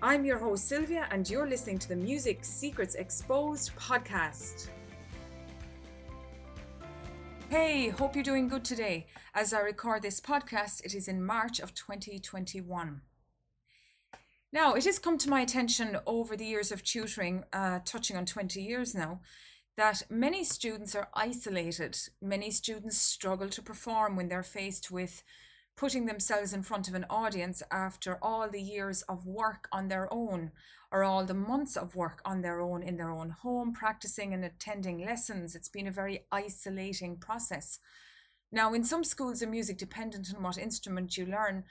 I'm your host, Sylvia, and you're listening to the Music Secrets Exposed podcast. Hey, hope you're doing good today. As I record this podcast, it is in March of 2021. Now, it has come to my attention over the years of tutoring, uh, touching on 20 years now, that many students are isolated. Many students struggle to perform when they're faced with putting themselves in front of an audience after all the years of work on their own or all the months of work on their own in their own home, practicing and attending lessons. It's been a very isolating process. Now, in some schools of music, dependent on what instrument you learn,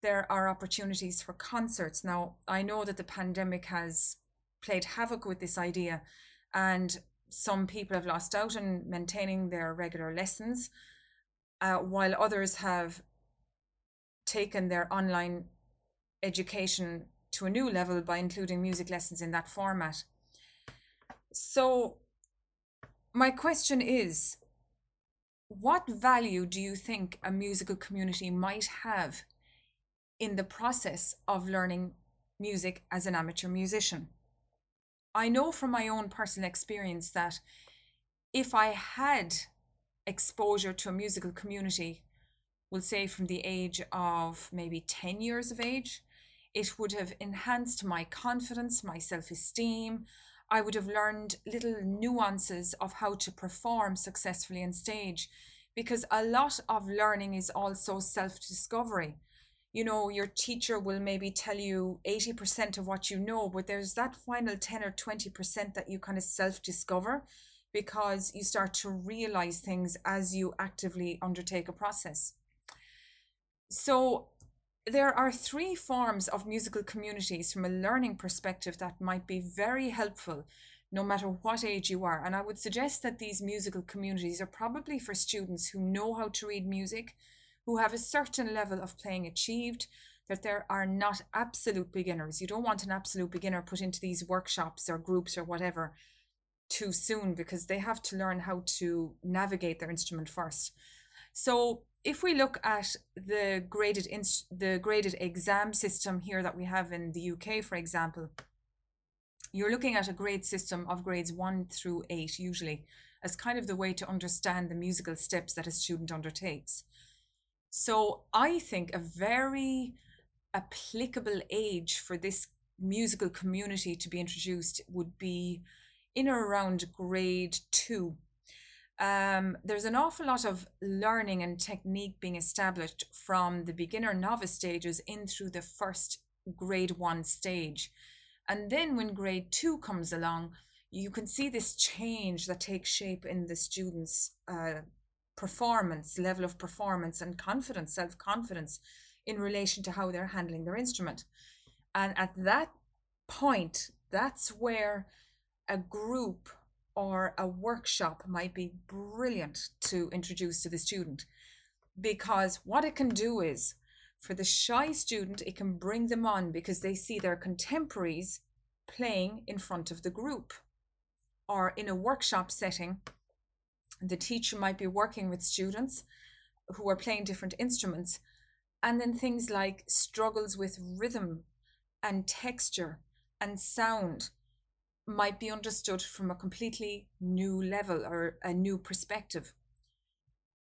there are opportunities for concerts. Now, I know that the pandemic has played havoc with this idea, and some people have lost out on maintaining their regular lessons, uh, while others have taken their online education to a new level by including music lessons in that format. So, my question is what value do you think a musical community might have in the process of learning music as an amateur musician? I know from my own personal experience that if I had exposure to a musical community we'll say from the age of maybe 10 years of age, it would have enhanced my confidence, my self esteem. I would have learned little nuances of how to perform successfully on stage because a lot of learning is also self discovery. You know, your teacher will maybe tell you 80% of what you know, but there's that final 10 or 20% that you kind of self discover because you start to realize things as you actively undertake a process. So there are three forms of musical communities from a learning perspective that might be very helpful no matter what age you are. And I would suggest that these musical communities are probably for students who know how to read music, who have a certain level of playing achieved, that there are not absolute beginners. You don't want an absolute beginner put into these workshops or groups or whatever too soon because they have to learn how to navigate their instrument first. So if we look at the graded the graded exam system here that we have in the UK, for example, you're looking at a grade system of grades one through eight, usually, as kind of the way to understand the musical steps that a student undertakes. So I think a very applicable age for this musical community to be introduced would be in or around grade two um, there's an awful lot of learning and technique being established from the beginner novice stages in through the first grade one stage. And then when grade two comes along, you can see this change that takes shape in the students' uh, performance, level of performance, and confidence, self confidence in relation to how they're handling their instrument. And at that point, that's where a group or a workshop might be brilliant to introduce to the student because what it can do is for the shy student it can bring them on because they see their contemporaries playing in front of the group or in a workshop setting. The teacher might be working with students who are playing different instruments and then things like struggles with rhythm and texture and sound might be understood from a completely new level or a new perspective.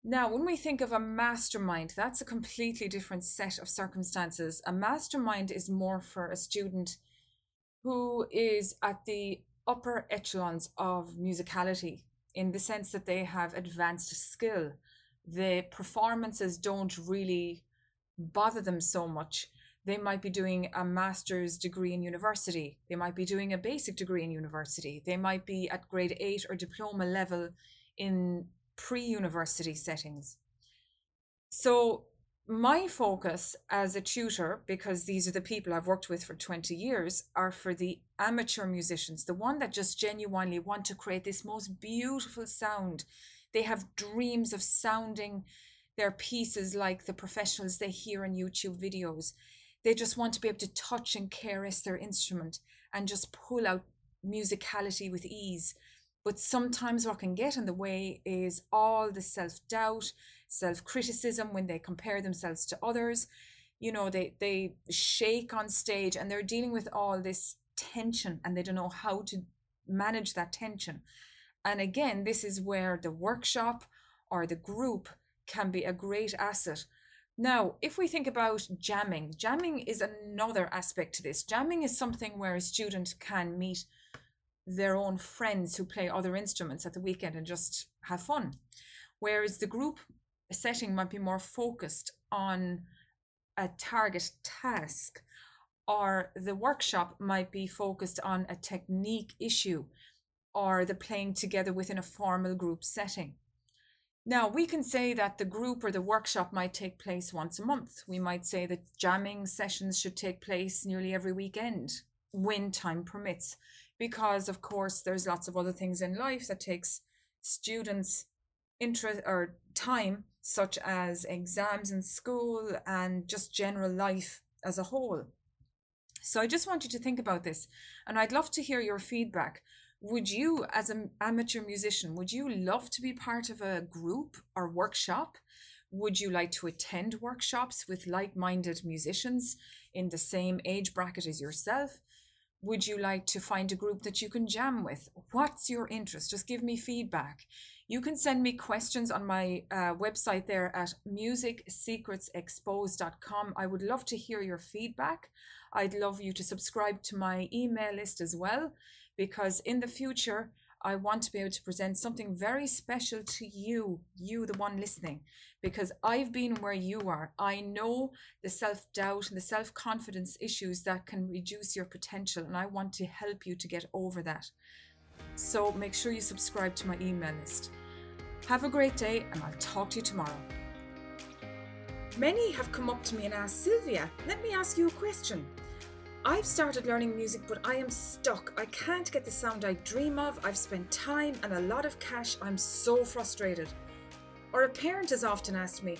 Now, when we think of a mastermind, that's a completely different set of circumstances. A mastermind is more for a student who is at the upper echelons of musicality in the sense that they have advanced skill. The performances don't really bother them so much. They might be doing a master's degree in university. They might be doing a basic degree in university. They might be at grade eight or diploma level in pre university settings. So my focus as a tutor, because these are the people I've worked with for 20 years, are for the amateur musicians, the one that just genuinely want to create this most beautiful sound. They have dreams of sounding their pieces like the professionals they hear in YouTube videos. They just want to be able to touch and caress their instrument and just pull out musicality with ease. But sometimes what can get in the way is all the self doubt, self criticism when they compare themselves to others. You know, they, they shake on stage and they're dealing with all this tension and they don't know how to manage that tension. And again, this is where the workshop or the group can be a great asset. Now, if we think about jamming, jamming is another aspect to this. Jamming is something where a student can meet their own friends who play other instruments at the weekend and just have fun. Whereas the group setting might be more focused on a target task, or the workshop might be focused on a technique issue, or the playing together within a formal group setting. Now, we can say that the group or the workshop might take place once a month. We might say that jamming sessions should take place nearly every weekend when time permits, because of course there's lots of other things in life that takes students interest or time such as exams in school and just general life as a whole. So I just want you to think about this and I'd love to hear your feedback. Would you, as an amateur musician, would you love to be part of a group or workshop? Would you like to attend workshops with like minded musicians in the same age bracket as yourself? Would you like to find a group that you can jam with? What's your interest? Just give me feedback. You can send me questions on my uh, website there at musicsecretsexposed.com. I would love to hear your feedback. I'd love you to subscribe to my email list as well, because in the future, I want to be able to present something very special to you, you, the one listening, because I've been where you are. I know the self doubt and the self confidence issues that can reduce your potential, and I want to help you to get over that. So make sure you subscribe to my email list. Have a great day, and I'll talk to you tomorrow. Many have come up to me and asked, Sylvia, let me ask you a question. I've started learning music, but I am stuck. I can't get the sound I dream of. I've spent time and a lot of cash. I'm so frustrated. Or a parent has often asked me,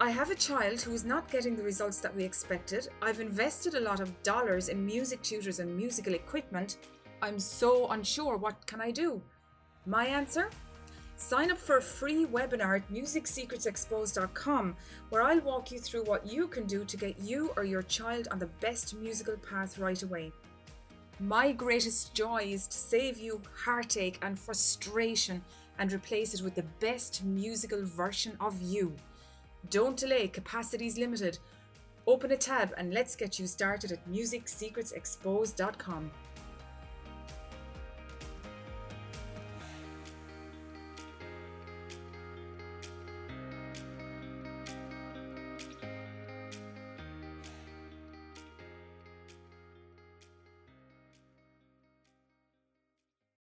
I have a child who is not getting the results that we expected. I've invested a lot of dollars in music tutors and musical equipment, I'm so unsure. What can I do? My answer? Sign up for a free webinar at musicsecretsexposed.com where I'll walk you through what you can do to get you or your child on the best musical path right away. My greatest joy is to save you heartache and frustration and replace it with the best musical version of you. Don't delay, capacity is limited. Open a tab and let's get you started at musicsecretsexposed.com.